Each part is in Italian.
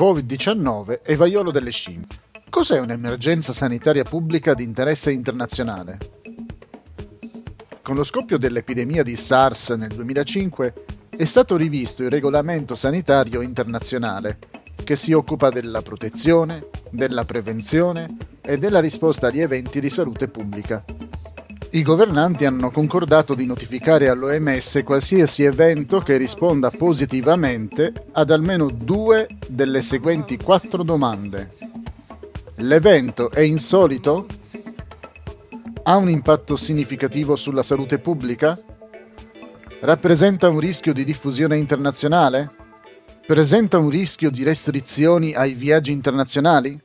Covid-19 e vaiolo delle scimmie. Cos'è un'emergenza sanitaria pubblica di interesse internazionale? Con lo scoppio dell'epidemia di SARS nel 2005 è stato rivisto il regolamento sanitario internazionale che si occupa della protezione, della prevenzione e della risposta agli eventi di salute pubblica. I governanti hanno concordato di notificare all'OMS qualsiasi evento che risponda positivamente ad almeno due delle seguenti quattro domande. L'evento è insolito? Ha un impatto significativo sulla salute pubblica? Rappresenta un rischio di diffusione internazionale? Presenta un rischio di restrizioni ai viaggi internazionali?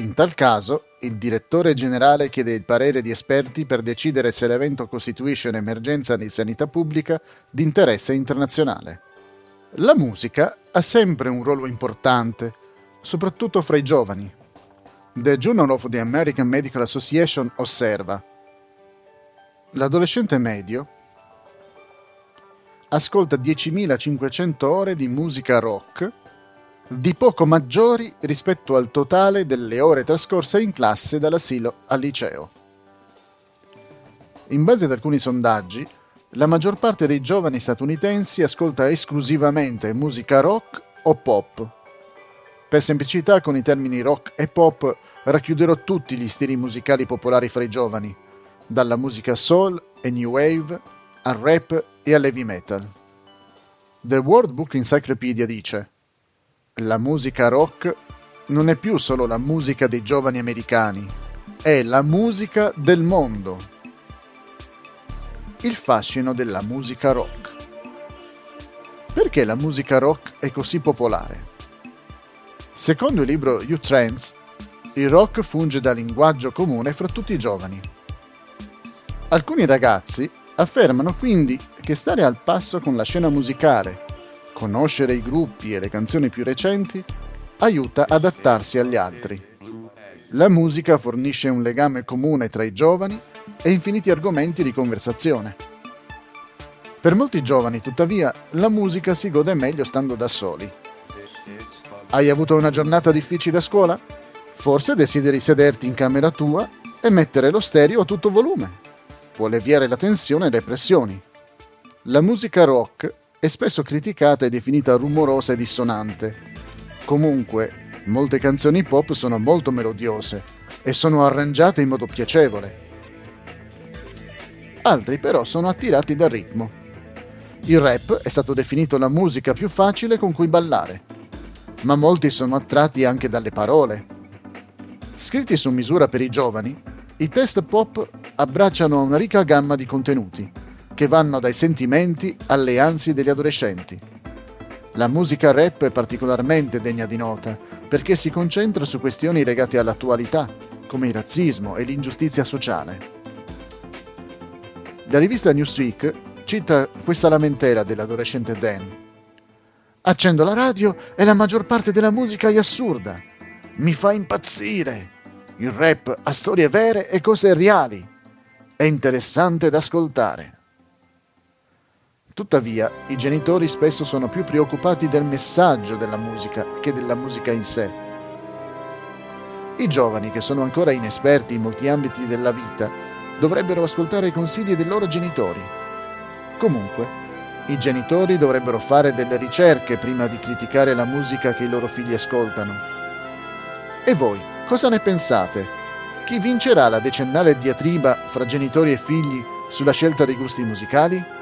In tal caso, il direttore generale chiede il parere di esperti per decidere se l'evento costituisce un'emergenza di sanità pubblica di interesse internazionale. La musica ha sempre un ruolo importante, soprattutto fra i giovani. The Journal of the American Medical Association osserva L'adolescente medio ascolta 10.500 ore di musica rock di poco maggiori rispetto al totale delle ore trascorse in classe dall'asilo al liceo. In base ad alcuni sondaggi, la maggior parte dei giovani statunitensi ascolta esclusivamente musica rock o pop. Per semplicità, con i termini rock e pop racchiuderò tutti gli stili musicali popolari fra i giovani, dalla musica soul e new wave al rap e all'heavy metal. The World Book Encyclopedia dice la musica rock non è più solo la musica dei giovani americani, è la musica del mondo. Il fascino della musica rock. Perché la musica rock è così popolare? Secondo il libro U-Trends, il rock funge da linguaggio comune fra tutti i giovani. Alcuni ragazzi affermano quindi che stare al passo con la scena musicale conoscere i gruppi e le canzoni più recenti aiuta ad adattarsi agli altri. La musica fornisce un legame comune tra i giovani e infiniti argomenti di conversazione. Per molti giovani, tuttavia, la musica si gode meglio stando da soli. Hai avuto una giornata difficile a scuola? Forse desideri sederti in camera tua e mettere lo stereo a tutto volume. Può alleviare la tensione e le pressioni. La musica rock è spesso criticata e definita rumorosa e dissonante. Comunque, molte canzoni pop sono molto melodiose e sono arrangiate in modo piacevole. Altri però sono attirati dal ritmo. Il rap è stato definito la musica più facile con cui ballare, ma molti sono attratti anche dalle parole. Scritti su misura per i giovani, i test pop abbracciano una ricca gamma di contenuti che vanno dai sentimenti alle ansie degli adolescenti. La musica rap è particolarmente degna di nota perché si concentra su questioni legate all'attualità, come il razzismo e l'ingiustizia sociale. La rivista Newsweek cita questa lamentela dell'adolescente Dan. Accendo la radio e la maggior parte della musica è assurda. Mi fa impazzire. Il rap ha storie vere e cose reali. È interessante da ascoltare. Tuttavia, i genitori spesso sono più preoccupati del messaggio della musica che della musica in sé. I giovani, che sono ancora inesperti in molti ambiti della vita, dovrebbero ascoltare i consigli dei loro genitori. Comunque, i genitori dovrebbero fare delle ricerche prima di criticare la musica che i loro figli ascoltano. E voi, cosa ne pensate? Chi vincerà la decennale diatriba fra genitori e figli sulla scelta dei gusti musicali?